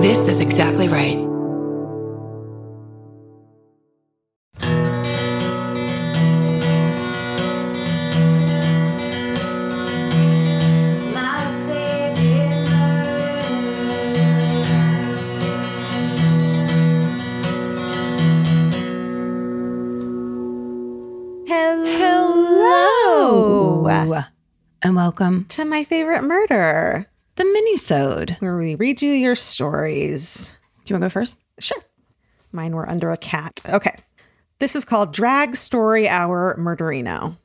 This is exactly right. Hello. And welcome to my favorite murder, the minisode. where we read you your stories. Do you want to go first? Sure. Mine were under a cat. Okay. This is called Drag Story Hour Murderino.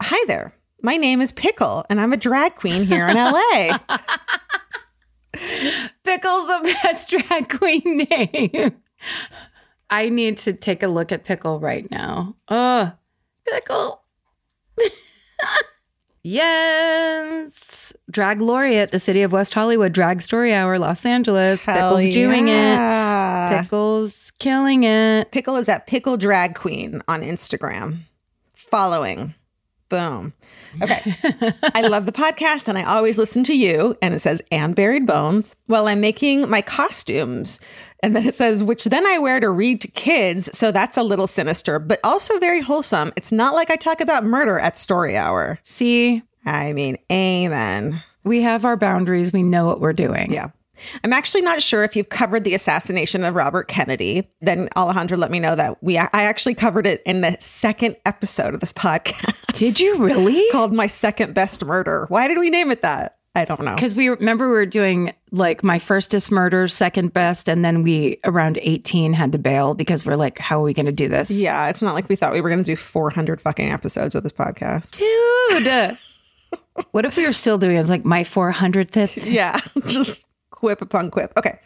Hi there. My name is Pickle, and I'm a drag queen here in LA. Pickle's the best drag queen name. I need to take a look at Pickle right now. Oh, Pickle. yes. Drag laureate, the city of West Hollywood, Drag Story Hour, Los Angeles. Hell Pickle's doing it. Pickle's killing it. Pickle is at Pickle Drag Queen on Instagram. Following. Boom. Okay. I love the podcast and I always listen to you. And it says, and buried bones while I'm making my costumes. And then it says, which then I wear to read to kids. So that's a little sinister, but also very wholesome. It's not like I talk about murder at story hour. See, I mean, amen. we have our boundaries. We know what we're doing. Yeah. I'm actually not sure if you've covered the assassination of Robert Kennedy. Then Alejandro let me know that we I actually covered it in the second episode of this podcast. Did you really? called My Second Best Murder. Why did we name it that? I don't know. Because we remember we were doing like my firstest murder, second best, and then we around 18 had to bail because we're like, how are we going to do this? Yeah, it's not like we thought we were going to do 400 fucking episodes of this podcast. Dude. what if we were still doing it? It's like my 400th? Yeah, just quip upon quip. Okay.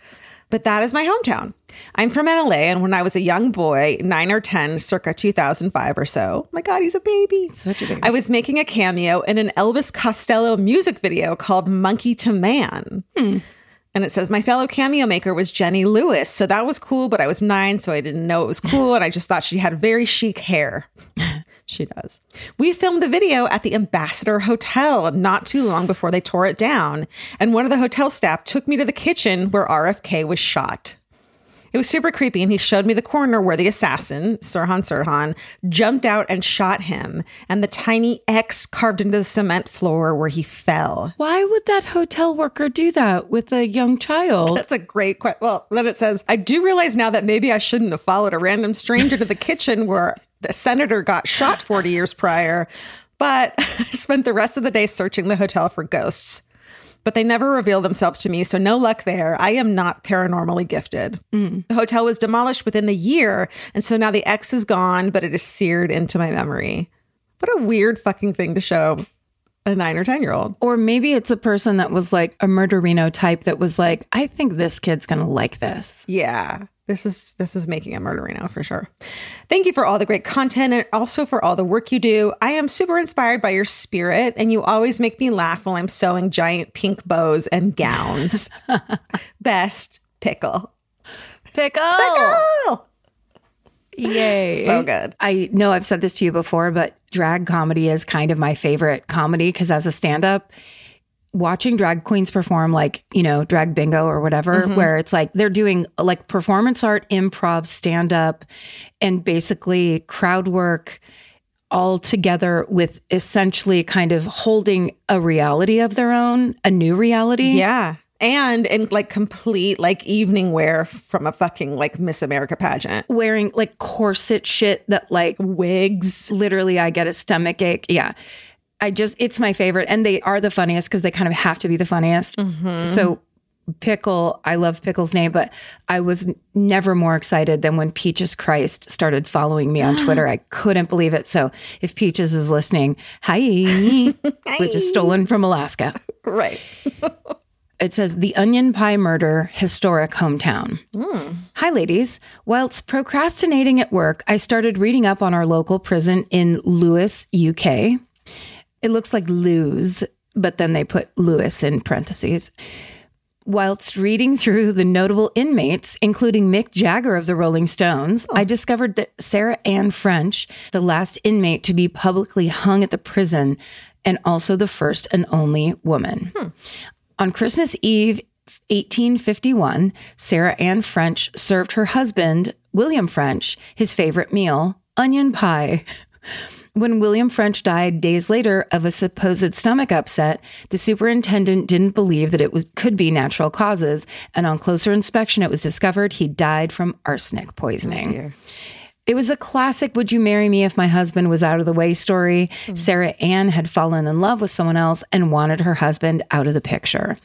But that is my hometown. I'm from LA, and when I was a young boy, nine or 10, circa 2005 or so, my God, he's a baby. Such a baby. I was making a cameo in an Elvis Costello music video called Monkey to Man. Hmm. And it says, My fellow cameo maker was Jenny Lewis. So that was cool, but I was nine, so I didn't know it was cool. And I just thought she had very chic hair. She does. We filmed the video at the Ambassador Hotel not too long before they tore it down. And one of the hotel staff took me to the kitchen where RFK was shot. It was super creepy, and he showed me the corner where the assassin, Sirhan Sirhan, jumped out and shot him, and the tiny X carved into the cement floor where he fell. Why would that hotel worker do that with a young child? That's a great question. Well, then it says, I do realize now that maybe I shouldn't have followed a random stranger to the kitchen where the senator got shot 40 years prior, but I spent the rest of the day searching the hotel for ghosts. But they never revealed themselves to me, so no luck there. I am not paranormally gifted. Mm. The hotel was demolished within the year, and so now the X is gone, but it is seared into my memory. What a weird fucking thing to show a nine or 10 year old. Or maybe it's a person that was like a murderino type that was like, I think this kid's going to like this. Yeah. This is this is making a murderino for sure. Thank you for all the great content and also for all the work you do. I am super inspired by your spirit and you always make me laugh while I'm sewing giant pink bows and gowns. Best pickle. Pickle. Pickle. Yay. so good. I know I've said this to you before, but drag comedy is kind of my favorite comedy because as a stand up, watching drag queens perform like, you know, drag bingo or whatever, mm-hmm. where it's like they're doing like performance art, improv, stand up, and basically crowd work all together with essentially kind of holding a reality of their own, a new reality. Yeah. And in like complete like evening wear from a fucking like Miss America pageant. Wearing like corset shit that like Wigs. literally I get a stomach ache. Yeah. I just it's my favorite and they are the funniest because they kind of have to be the funniest. Mm-hmm. So Pickle, I love Pickle's name, but I was never more excited than when Peaches Christ started following me on Twitter. I couldn't believe it. So if Peaches is listening, hi, which is stolen from Alaska. Right. It says the onion pie murder, historic hometown. Hmm. Hi, ladies. Whilst procrastinating at work, I started reading up on our local prison in Lewis, UK. It looks like Lewes, but then they put Lewis in parentheses. Whilst reading through the notable inmates, including Mick Jagger of the Rolling Stones, oh. I discovered that Sarah Ann French, the last inmate to be publicly hung at the prison, and also the first and only woman. Hmm. On Christmas Eve 1851, Sarah Ann French served her husband, William French, his favorite meal, onion pie. When William French died days later of a supposed stomach upset, the superintendent didn't believe that it was, could be natural causes, and on closer inspection, it was discovered he died from arsenic poisoning. Oh, It was a classic Would You Marry Me If My Husband Was Out of the Way story. Hmm. Sarah Ann had fallen in love with someone else and wanted her husband out of the picture.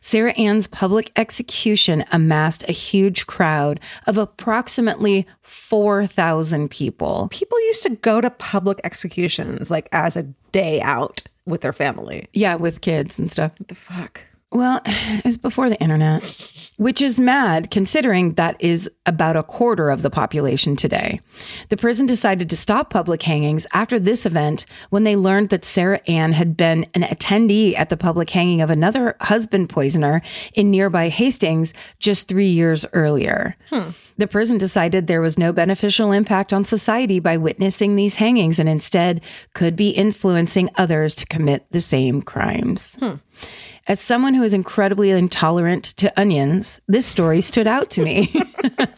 Sarah Ann's public execution amassed a huge crowd of approximately 4,000 people. People used to go to public executions like as a day out with their family. Yeah, with kids and stuff. What the fuck? Well, it's before the internet, which is mad considering that is about a quarter of the population today. The prison decided to stop public hangings after this event when they learned that Sarah Ann had been an attendee at the public hanging of another husband poisoner in nearby Hastings just three years earlier. Hmm. The prison decided there was no beneficial impact on society by witnessing these hangings and instead could be influencing others to commit the same crimes. Hmm. As someone who is incredibly intolerant to onions, this story stood out to me.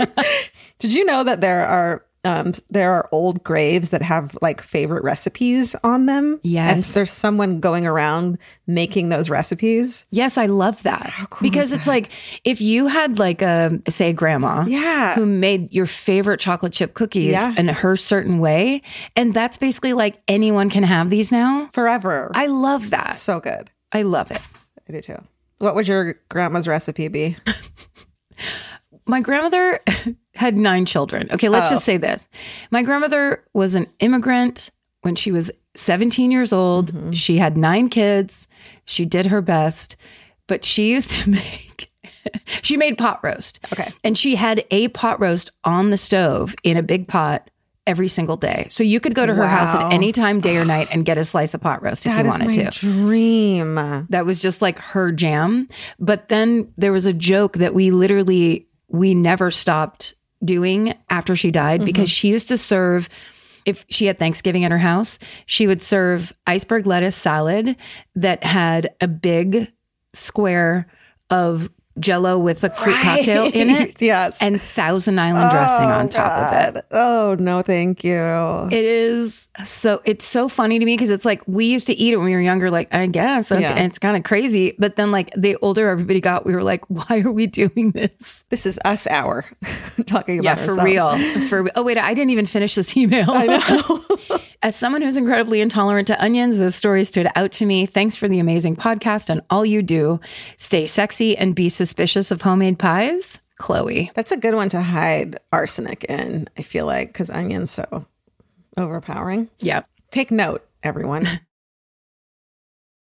Did you know that there are um, there are old graves that have like favorite recipes on them? Yes. And there's someone going around making those recipes. yes, I love that. because it's like if you had like a say grandma Yeah. who made your favorite chocolate chip cookies Yeah. in her certain way, and that's basically like anyone can have these now. Forever. I love that. so good. I love it. I do too. What would your grandma's recipe be? My grandmother had nine children. Okay, let's Oh. just say this. My grandmother was an immigrant when she was 17 years old. Mm-hmm. She had nine kids. She did her best, but she used to make, she made pot roast. Okay. And she had a pot roast on the stove in a big pot every single day. So you could go to her house at any time, day or night, and get a slice of pot roast if That you wanted to. dream. That was just like her jam. But then there was a joke that we literally we never stopped doing after she died because mm-hmm. she used to serve if she had Thanksgiving at her house, she would serve iceberg lettuce salad that had a big square of jello with a fruit cocktail in it yes. and Thousand Island dressing Oh, on top of it. Oh no, thank you. It is so it's so funny to me because it's like we used to eat it when we were younger, like I guess okay, Yeah. and it's kind of crazy. But then like the older everybody got, we were like, why are we doing this? This is us hour talking Yeah, about for ourselves. real. For oh wait, I didn't even finish this email. I know. As someone who's incredibly intolerant to onions, this story stood out to me. Thanks for the amazing podcast and all you do. Stay sexy and be suspicious of homemade pies. Chloe. That's a good one to hide arsenic in, I feel like, because onion's so overpowering. Yep. Take note, everyone.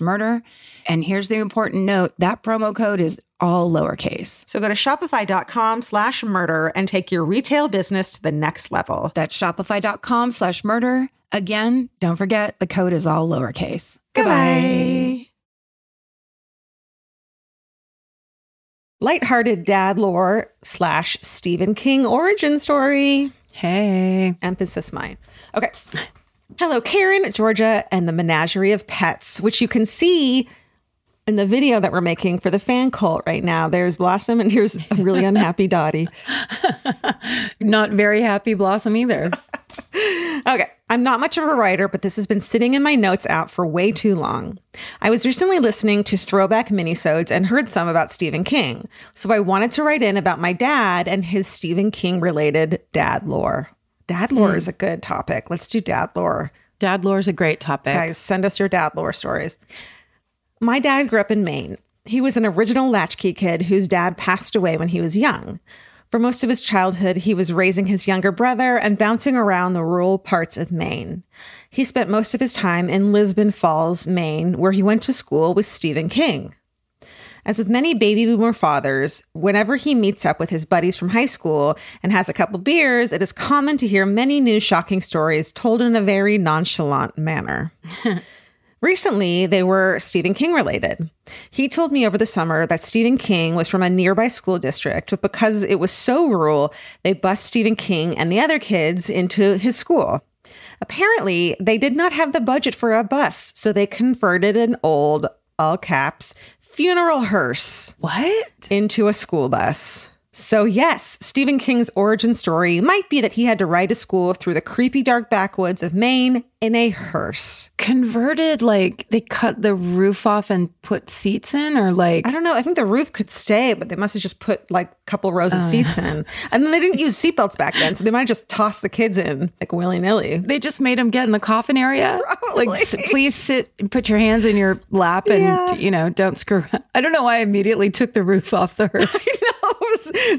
murder. And here's the important note that promo code is all lowercase. So go to shopify.com slash murder and take your retail business to the next level. That's shopify.com slash murder. Again, don't forget the code is all lowercase. Goodbye. Lighthearted dad lore slash Stephen King origin story. Hey. Emphasis mine. Okay. Hello, Karen, Georgia, and the menagerie of pets, which you can see in the video that we're making for the fan cult right now. There's Blossom and here's a really unhappy Dottie. Not very happy Blossom either. okay. I'm not much of a writer, but this has been sitting in my notes out for way too long. I was recently listening to throwback minisodes and heard some about Stephen King. So I wanted to write in about my dad and his Stephen King related dad lore. Dad lore mm. is a good topic. Let's do dad lore. Dad lore is a great topic. Guys, send us your dad lore stories. My dad grew up in Maine. He was an original latchkey kid whose dad passed away when he was young. For most of his childhood, he was raising his younger brother and bouncing around the rural parts of Maine. He spent most of his time in Lisbon Falls, Maine, where he went to school with Stephen King. As with many baby boomer fathers, whenever he meets up with his buddies from high school and has a couple beers, it is common to hear many new shocking stories told in a very nonchalant manner. Recently, they were Stephen King related. He told me over the summer that Stephen King was from a nearby school district, but because it was so rural, they bused Stephen King and the other kids into his school. Apparently, they did not have the budget for a bus, so they converted an old, all caps, funeral hearse. What? Into a school bus. So, yes, Stephen King's origin story might be that he had to ride to school through the creepy dark backwoods of Maine in a hearse. Converted, like they cut the roof off and put seats in, or like I don't know. I think the roof could stay, but they must have just put like a couple rows of oh, seats yeah. in. And then they didn't use seatbelts back then, so they might have just tossed the kids in like willy nilly. They just made them get in the coffin area. Probably. Like, please sit and put your hands in your lap and, yeah. you know, don't screw. I don't know why I immediately took the roof off the hearse. I know.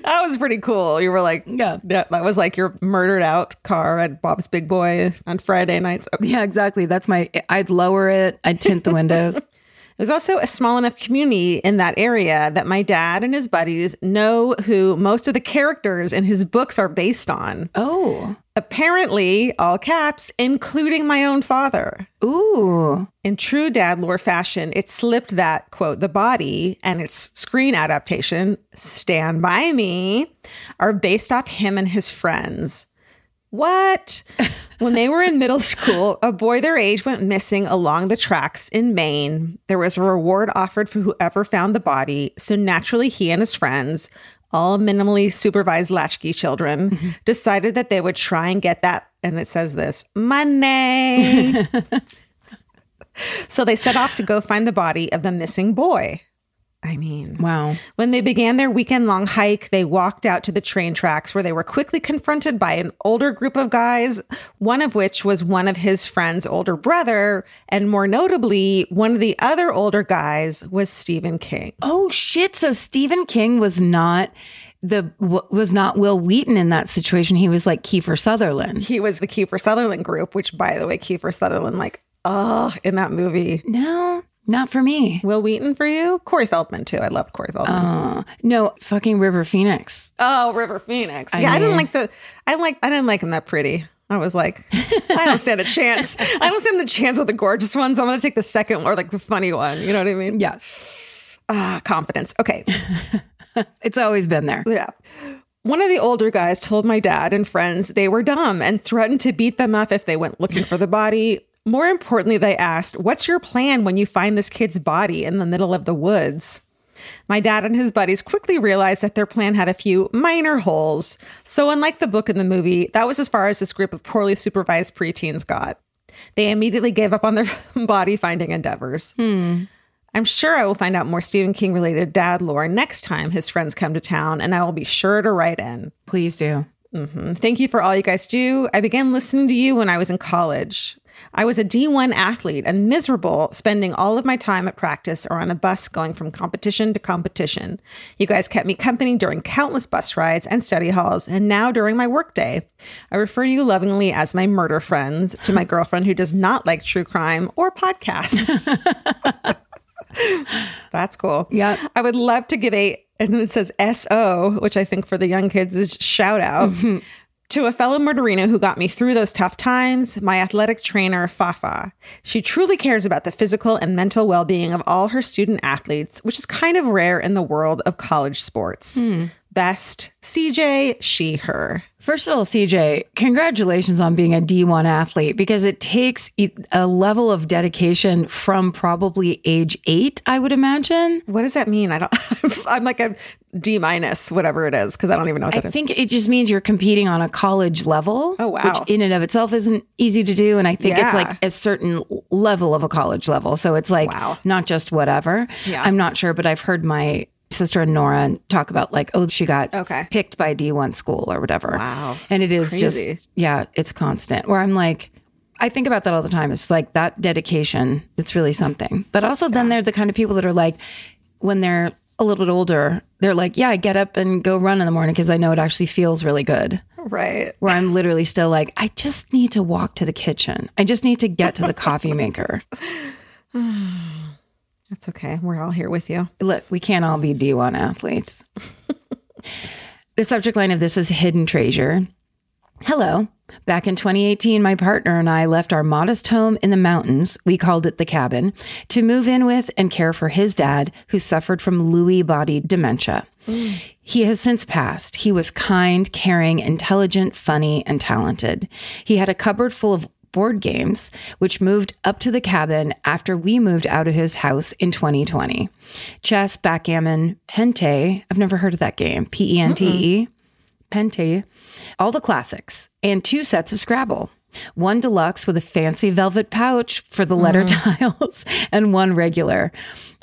That was pretty cool. You were like, yeah. yeah, that was like your murdered out car at Bob's Big Boy on Friday nights. Okay. Yeah, exactly. That's my, I'd lower it, I'd tint the windows. There's also a small enough community in that area that my dad and his buddies know who most of the characters in his books are based on. Oh. Apparently, all caps, including my own father. Ooh. In true dad lore fashion, it slipped that, quote, the body and its screen adaptation, Stand By Me, are based off him and his friends. What? when they were in middle school, a boy their age went missing along the tracks in Maine. There was a reward offered for whoever found the body. So naturally, he and his friends, all minimally supervised latchkey children, mm-hmm. decided that they would try and get that. And it says this money. so they set off to go find the body of the missing boy. I mean, wow. When they began their weekend long hike, they walked out to the train tracks where they were quickly confronted by an older group of guys, one of which was one of his friend's older brother. And more notably, one of the other older guys was Stephen King. Oh, shit. So Stephen King was not the was not Wil Wheaton in that situation. He was like Kiefer Sutherland. He was the Kiefer Sutherland group, which by the way, Kiefer Sutherland, like, oh, in that movie. No, not for me. Wil Wheaton for you? Corey Feldman too. I loved Corey Feldman. Uh, no, fucking River Phoenix. Oh, River Phoenix. I yeah, mean, I didn't like the. I like. I didn't like him that pretty. I was like, I don't stand a chance. I don't stand the chance with the gorgeous ones. I'm to take the second or like the funny one. You know what I mean? Yes. Ah, confidence. Okay. it's always been there. Yeah. One of the older guys told my dad and friends they were dumb and threatened to beat them up if they went looking for the body. More importantly, they asked, What's your plan when you find this kid's body in the middle of the woods? My dad and his buddies quickly realized that their plan had a few minor holes. So, unlike the book and the movie, that was as far as this group of poorly supervised preteens got. They immediately gave up on their body finding endeavors. Hmm. I'm sure I will find out more Stephen King related dad lore next time his friends come to town, and I will be sure to write in. Please do. Mm-hmm. Thank you for all you guys do. I began listening to you when I was in college. I was a D1 athlete and miserable, spending all of my time at practice or on a bus going from competition to competition. You guys kept me company during countless bus rides and study halls, and now during my workday. I refer to you lovingly as my murder friends to my girlfriend who does not like true crime or podcasts. That's cool. Yeah. I would love to give a, and it says SO, which I think for the young kids is shout out. Mm-hmm. To a fellow murderino who got me through those tough times, my athletic trainer, Fafa. She truly cares about the physical and mental well being of all her student athletes, which is kind of rare in the world of college sports. Hmm. Best, CJ, she, her. First of all, CJ, congratulations on being a D1 athlete because it takes a level of dedication from probably age eight, I would imagine. What does that mean? I don't, I'm like a D minus, whatever it is, because I don't even know what that I is. think it just means you're competing on a college level. Oh, wow. Which in and of itself isn't easy to do. And I think it's like a certain level of a college level. So it's like Wow. not just whatever. Yeah. I'm not sure, but I've heard my sister and Nora talk about like, oh, she got Okay. picked by D1 school or whatever. Wow. And it is Crazy. just, yeah, it's constant where I'm like, I think about that all the time. It's like that dedication, it's really something. But also, then they're the kind of people that are like, when they're a little bit older, they're like, yeah, I get up and go run in the morning because I know it actually feels really good. Right. Where I'm literally still like, I just need to walk to the kitchen. I just need to get to the coffee maker. That's okay. We're all here with you. Look, we can't all be D1 athletes. the subject line of this is hidden treasure. Hello. Back in 2018, my partner and I left our modest home in the mountains, we called it the cabin, to move in with and care for his dad, who suffered from Lewy body dementia. Mm. He has since passed. He was kind, caring, intelligent, funny, and talented. He had a cupboard full of board games, which moved up to the cabin after we moved out of his house in 2020. Chess, backgammon, pente. I've never heard of that game. P E N T E. Pente. All the classics. And two sets of Scrabble. One deluxe with a fancy velvet pouch for the letter tiles, and one regular.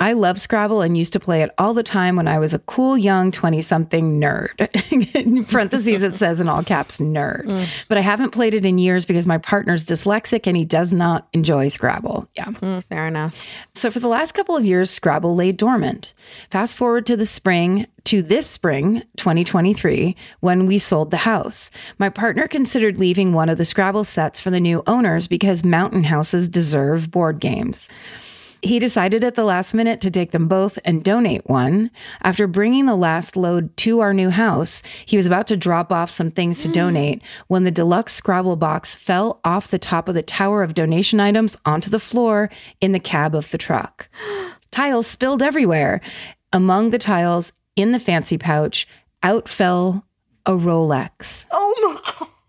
I love Scrabble and used to play it all the time when I was a cool young 20 something nerd. in parentheses, it says in all caps, nerd. But I haven't played it in years because my partner's dyslexic and he does not enjoy Scrabble. Yeah. Mm, fair enough. So for the last couple of years, Scrabble lay dormant. Fast forward to the spring, to this spring, 2023, when we sold the house. My partner considered leaving one of the Scrabble sets for the new owners because mountain houses deserve board games. He decided at the last minute to take them both and donate one. After bringing the last load to our new house, he was about to drop off some things to mm. donate when the deluxe Scrabble box fell off the top of the tower of donation items onto the floor in the cab of the truck. Tiles spilled everywhere. Among the tiles in the fancy pouch, out fell a Rolex. Oh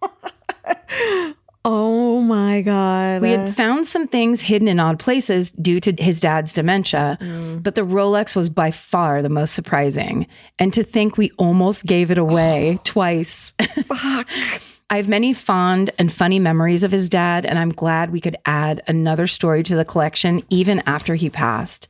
my Oh my god. We had found some things hidden in odd places due to his dad's dementia, mm. but the Rolex was by far the most surprising. And to think we almost gave it away twice. Fuck. I have many fond and funny memories of his dad, and I'm glad we could add another story to the collection even after he passed.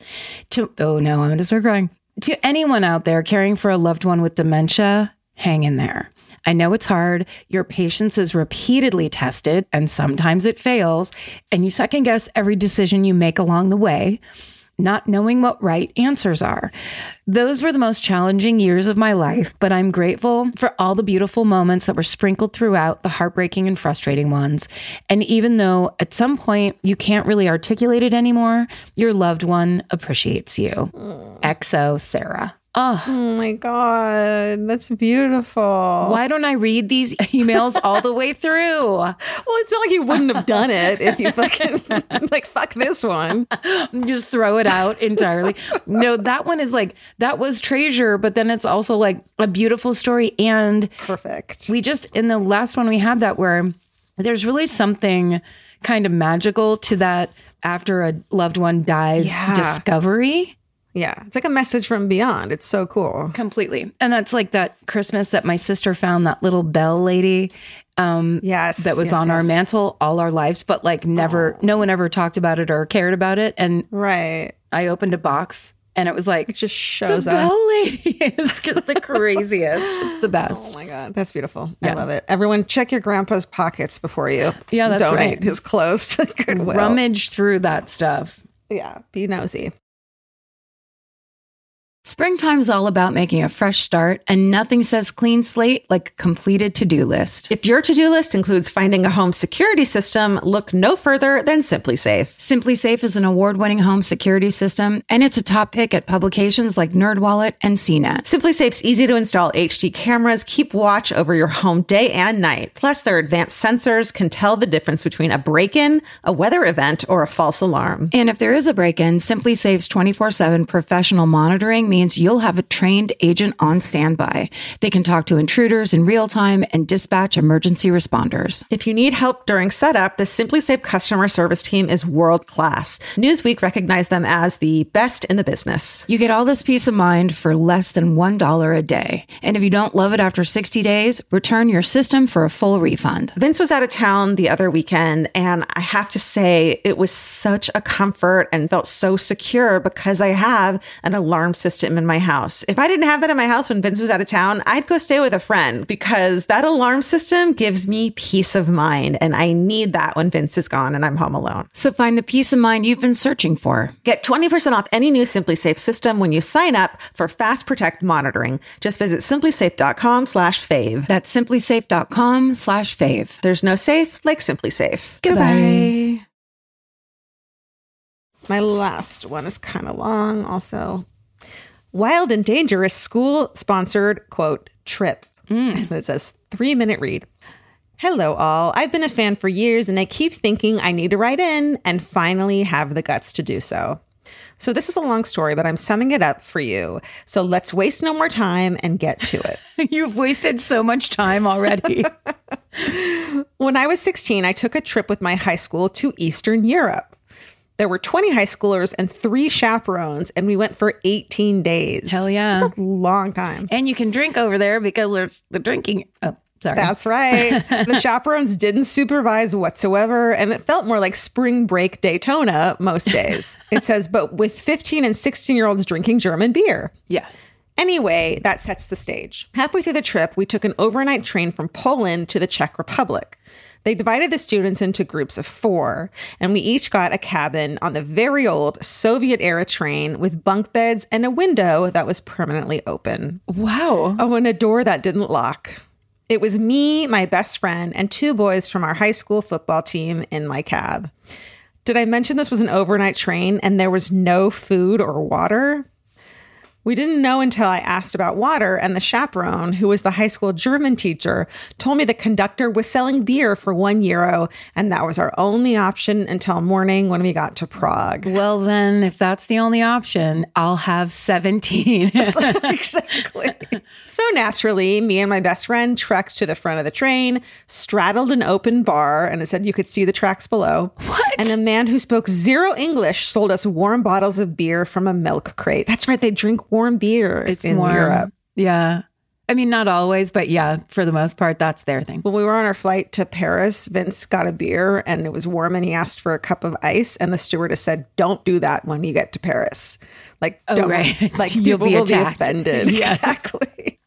To oh no, I'm gonna start crying. To anyone out there caring for a loved one with dementia, hang in there. I know it's hard. Your patience is repeatedly tested, and sometimes it fails, and you second guess every decision you make along the way not knowing what right answers are. Those were the most challenging years of my life, but I'm grateful for all the beautiful moments that were sprinkled throughout the heartbreaking and frustrating ones. And even though at some point you can't really articulate it anymore, your loved one appreciates you. Mm. XO Sarah. Oh, Oh my god. That's beautiful. why don't I read these emails all the way through? Well, it's not like you wouldn't have done it if you fucking like fuck this one. just throw it out entirely. no, that one is like that was treasure, but then it's also like a beautiful story. And Perfect. we just in the last one we had that where there's really something kind of magical to that after a loved one dies Yeah. discovery. Yeah, it's like a message from beyond. It's so cool. Completely. And that's like that Christmas that my sister found that little bell lady um Yes, that was yes, on our mantle all our lives but like never no one ever talked about it or cared about it and Right. I opened a box and it was like It just the shows up. The bell lady is just the craziest. It's the best Oh my god, that's beautiful. I love it. Everyone, check your grandpa's pockets before you Yeah, that's donate right. his clothes to Goodwill. Rummage through that stuff. Yeah, be nosy. Springtime's all about making a fresh start, and nothing says clean slate like a completed to do list. If your to-do list includes finding a home security system, look no further than SimpliSafe. Simply Safe is an award winning home security system, and it's a top pick at publications like NerdWallet and CNET. SimpliSafe's easy to install HD cameras keep watch over your home day and night. Plus, their advanced sensors can tell the difference between a break-in, a weather event, or a false alarm. And if there is a break in, SimpliSafe's 24 7 professional monitoring means you'll have a trained agent on standby. They can talk to intruders in real time and dispatch emergency responders. If you need help during setup, the SimpliSafe customer service team is world class. Newsweek recognized them as the best in the business. You get all this peace of mind for less than $1 a day. And if you don't love it after 60 days, return your system for a full refund. Vince was out of town the other weekend, and I have to say, it was such a comfort and felt so secure because I have an alarm system in my house. If I didn't have that in my house when Vince was out of town, I'd go stay with a friend because that alarm system gives me peace of mind, and I need that when Vince is gone and I'm home alone. So find the peace of mind you've been searching for. Get 20% off any new SimpliSafe system when you sign up for Fast Protect monitoring. Just visit simplisafe.com slash fave. That's simplisafe.com slash fave. There's no safe like SimpliSafe. Goodbye. My last one is kind of long, also. Wild and dangerous school sponsored quote trip. Mm. That says three minute read. Hello, all. I've been a fan for years and I keep thinking I need to write in and finally have the guts to do so. So, this is a long story, but I'm summing it up for you. So, let's waste no more time and get to it. You've wasted so much time already. When I was 16, I took a trip with my high school to Eastern Europe. There were 20 high schoolers and three chaperones, and we went for 18 days. Hell yeah. That's a long time. and you can drink over there because there's the drinking. Oh, sorry. That's right. the chaperones didn't supervise whatsoever, and it felt more like spring break Daytona most days. it says, but with 15 and 16 year olds drinking German beer. yes. Anyway, that sets the stage. Halfway through the trip, we took an overnight train from Poland to the Czech Republic. They divided the students into groups of four, and we each got a cabin on the very old Soviet era train with bunk beds and a window that was permanently open. Wow. Oh, and a door that didn't lock. It was me, my best friend, and two boys from our high school football team in my cab. Did I mention this was an overnight train and there was no food or water? We didn't know until I asked about water, and the chaperone, who was the high school German teacher, told me the conductor was selling beer for one euro, and that was our only option until morning when we got to Prague. Well, then, if that's the only option, I'll have 17. exactly. So naturally, me and my best friend trekked to the front of the train, straddled an open bar, and it said you could see the tracks below. What? And a man who spoke zero English sold us warm bottles of beer from a milk crate. That's right, they drink warm beer it's in warm. Europe. Yeah. I mean, not always, but yeah, for the most part, that's their thing. When we were on our flight to Paris, Vince got a beer and it was warm and he asked for a cup of ice. And the stewardess said, Don't do that when you get to Paris. Like, Oh, don't, right. like You'll people be will be offended. Yes. Exactly.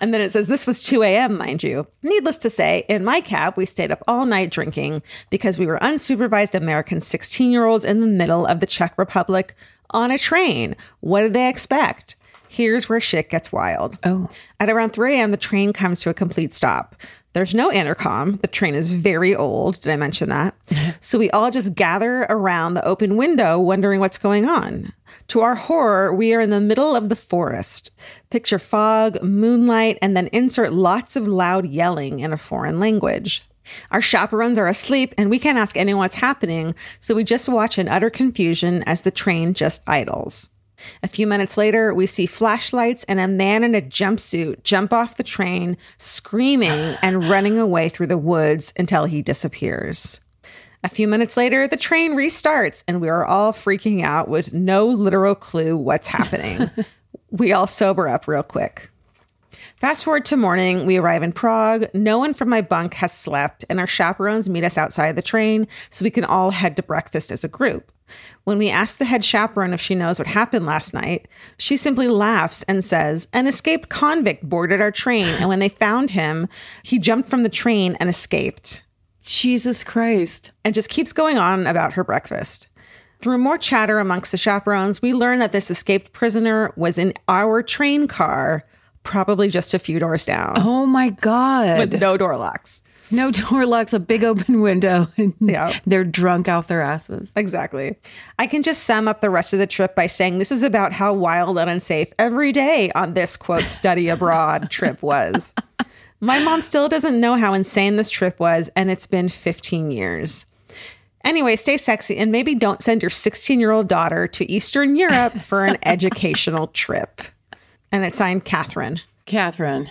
And then it says this was 2 a.m., mind you. Needless to say, in my cab, we stayed up all night drinking because we were unsupervised American 16 year olds in the middle of the Czech Republic on a train. What did they expect? Here's where shit gets wild. Oh. At around 3 a.m., the train comes to a complete stop. There's no intercom. The train is very old. Did I mention that? so we all just gather around the open window, wondering what's going on. To our horror, we are in the middle of the forest. Picture fog, moonlight, and then insert lots of loud yelling in a foreign language. Our chaperones are asleep, and we can't ask anyone what's happening, so we just watch in utter confusion as the train just idles. A few minutes later, we see flashlights and a man in a jumpsuit jump off the train, screaming and running away through the woods until he disappears. A few minutes later, the train restarts, and we are all freaking out with no literal clue what's happening. we all sober up real quick. Fast forward to morning, we arrive in Prague. No one from my bunk has slept, and our chaperones meet us outside the train so we can all head to breakfast as a group. When we ask the head chaperone if she knows what happened last night, she simply laughs and says, An escaped convict boarded our train, and when they found him, he jumped from the train and escaped. Jesus Christ. And just keeps going on about her breakfast. Through more chatter amongst the chaperones, we learn that this escaped prisoner was in our train car, probably just a few doors down, Oh my God. with no door locks. no door locks, a big open window. and Yeah. They're drunk off their asses. Exactly. I can just sum up the rest of the trip by saying this is about how wild and unsafe every day on this quote study abroad trip was. My mom still doesn't know how insane this trip was, and it's been 15 years. Anyway, stay sexy and maybe don't send your 16 year old daughter to Eastern Europe for an educational trip. And it's signed Catherine. Catherine.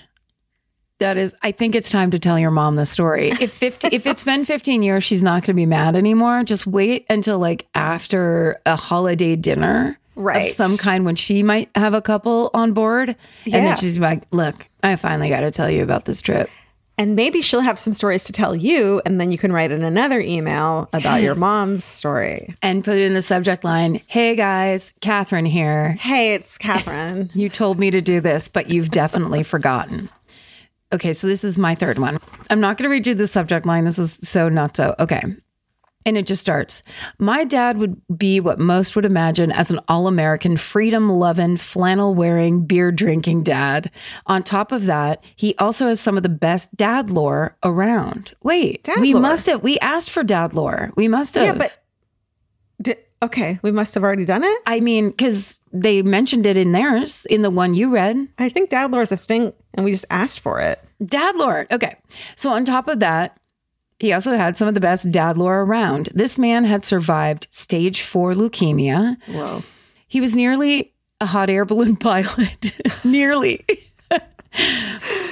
That is, I think it's time to tell your mom the story. If 50, if it's been 15 years, she's not going to be mad anymore. Just wait until like after a holiday dinner Right. of some kind when she might have a couple on board. And then she's like, look, I finally got to tell you about this trip. And maybe she'll have some stories to tell you, and then you can write in another email about your mom's story. And put it in the subject line Hey guys, Catherine here. Hey, it's Catherine. You told me to do this, but you've definitely forgotten. Okay, so this is my third one. I'm not going to read you the subject line. This is so not so. Okay. And it just starts. My dad would be what most would imagine as an all American, freedom loving, flannel wearing, beer drinking dad. On top of that, he also has some of the best dad lore around. Wait, Dad we lore? must have, we asked for dad lore. We must have. Yeah, but di- okay, we must have already done it. I mean, because they mentioned it in theirs, in the one you read. I think dad lore is a thing, and we just asked for it. Dad lore. Okay. So on top of that, he also had some of the best dad lore around. Mm. This man had survived stage four leukemia. Whoa. He was nearly a hot air balloon pilot. nearly.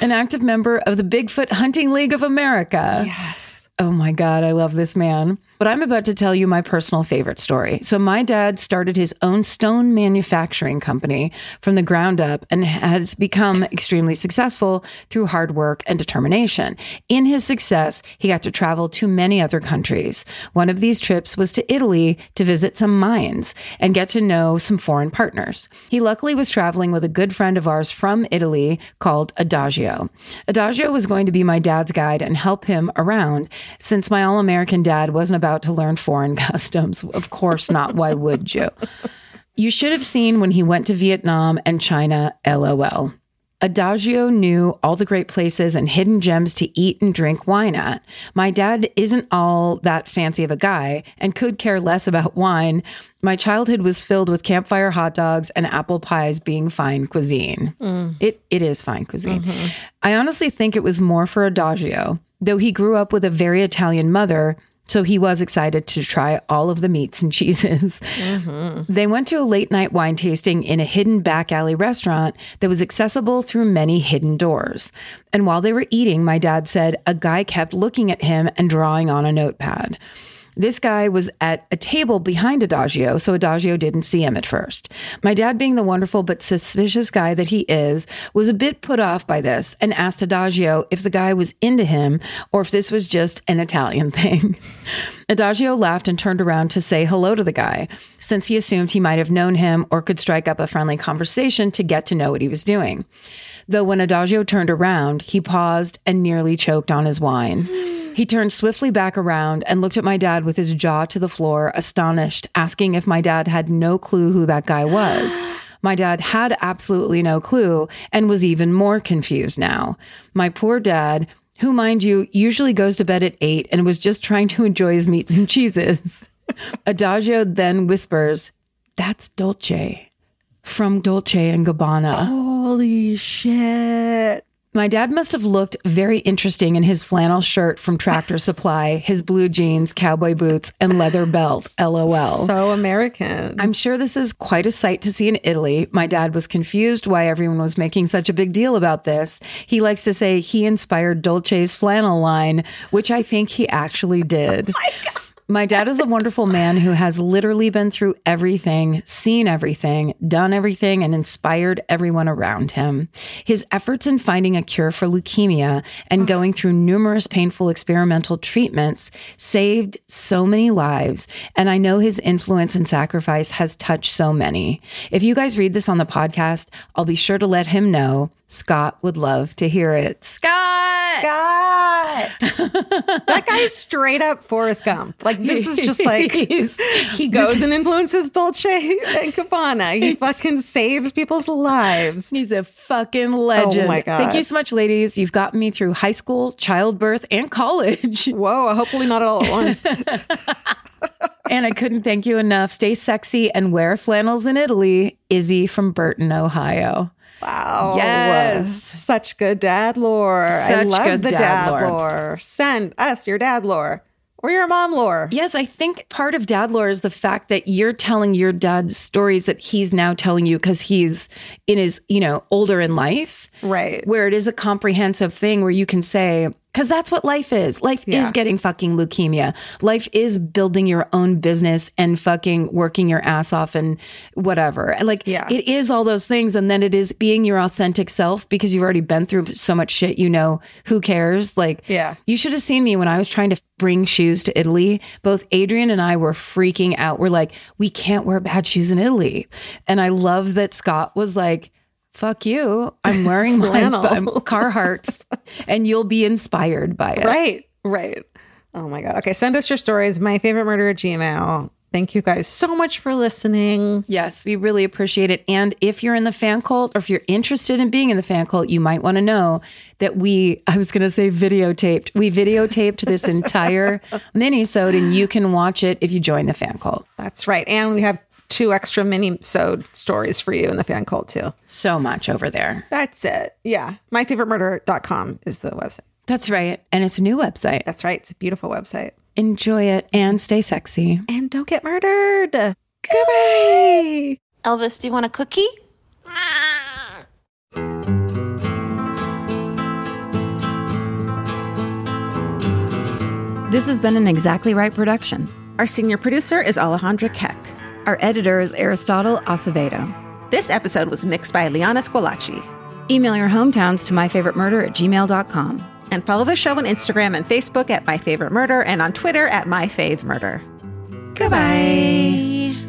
An active member of the Bigfoot Hunting League of America. Yes. Oh my God, I love this man. But I'm about to tell you my personal favorite story. So, my dad started his own stone manufacturing company from the ground up and has become extremely successful through hard work and determination. In his success, he got to travel to many other countries. One of these trips was to Italy to visit some mines and get to know some foreign partners. He luckily was traveling with a good friend of ours from Italy called Adagio. Adagio was going to be my dad's guide and help him around since my all American dad wasn't about to learn foreign customs. Of course not. Why would you? You should have seen when he went to Vietnam and China, lol. Adagio knew all the great places and hidden gems to eat and drink wine at. My dad isn't all that fancy of a guy and could care less about wine. My childhood was filled with campfire hot dogs and apple pies being fine cuisine. Mm. It it is fine cuisine. Mm-hmm. I honestly think it was more for Adagio, though he grew up with a very Italian mother. So he was excited to try all of the meats and cheeses. Mm-hmm. They went to a late night wine tasting in a hidden back alley restaurant that was accessible through many hidden doors. And while they were eating, my dad said a guy kept looking at him and drawing on a notepad. This guy was at a table behind Adagio, so Adagio didn't see him at first. My dad, being the wonderful but suspicious guy that he is, was a bit put off by this and asked Adagio if the guy was into him or if this was just an Italian thing. Adagio laughed and turned around to say hello to the guy, since he assumed he might have known him or could strike up a friendly conversation to get to know what he was doing. Though when Adagio turned around, he paused and nearly choked on his wine. He turned swiftly back around and looked at my dad with his jaw to the floor, astonished, asking if my dad had no clue who that guy was. My dad had absolutely no clue and was even more confused now. My poor dad, who, mind you, usually goes to bed at eight and was just trying to enjoy his meats and cheeses. Adagio then whispers, That's Dolce from Dolce and Gabbana. Holy shit. My dad must have looked very interesting in his flannel shirt from Tractor Supply, his blue jeans, cowboy boots, and leather belt. LOL. So American. I'm sure this is quite a sight to see in Italy. My dad was confused why everyone was making such a big deal about this. He likes to say he inspired Dolce's flannel line, which I think he actually did. Oh My dad is a wonderful man who has literally been through everything, seen everything, done everything, and inspired everyone around him. His efforts in finding a cure for leukemia and uh-huh. going through numerous painful experimental treatments saved so many lives. And I know his influence and sacrifice has touched so many. If you guys read this on the podcast, I'll be sure to let him know. Scott would love to hear it. Scott! God. that guy's straight up Forrest Gump. Like this is just like he goes and influences Dolce and Gabbana. He fucking saves people's lives. He's a fucking legend. Oh my God. Thank you so much, ladies. You've gotten me through high school, childbirth, and college. Whoa, hopefully not all at once. and I couldn't thank you enough. Stay sexy and wear flannels in Italy. Izzy from Burton, Ohio. Wow. Yes. Such good dad lore. I love good the dad dad, lore. lore. Send us your dad lore or your mom lore. Yes, I think part of dad lore is the fact that you're telling your dad stories that he's now telling you because he's in his, you know, older in life. Right. where it is a comprehensive thing where you can say, because that's what life is. Life Yeah. is getting fucking leukemia. Life is building your own business and fucking working your ass off and whatever. And like, Yeah. it is all those things. And then it is being your authentic self because you've already been through so much shit. You know, who cares? Like, Yeah. you should have seen me when I was trying to bring shoes to Italy. Both Adrian and I were freaking out. We're like, we can't wear bad shoes in Italy. And I love that Scott was like, fuck you. I'm wearing my. I'm Carhartts and you'll be inspired by it. Right. Right. Oh my God. Okay. Send us your stories. My favorite murder at Gmail. Thank you guys so much for listening. Yes, we really appreciate it. And if you're in the fan cult or if you're interested in being in the fan cult, you might want to know that we, I was going to say videotaped, we videotaped this entire mini-sode and you can watch it if you join the fan cult. That's right. And we have two extra mini sewed stories for you in the fan cult too. So much over there. That's it. Yeah. MyFavoriteMurder.com is the website. That's right. And it's a new website. That's right. It's a beautiful website. Enjoy it and stay sexy. And don't get murdered. Goodbye. Elvis, do you want a cookie? This has been an Exactly Right production. Our senior producer is Alejandra Keck. Our editor is Aristotle Acevedo. This episode was mixed by Liana Squillace. Email your hometowns to myfavoritemurder at gmail.com. And follow the show on Instagram and Facebook at My Favorite Murder and on Twitter at My Fave Murder. Goodbye.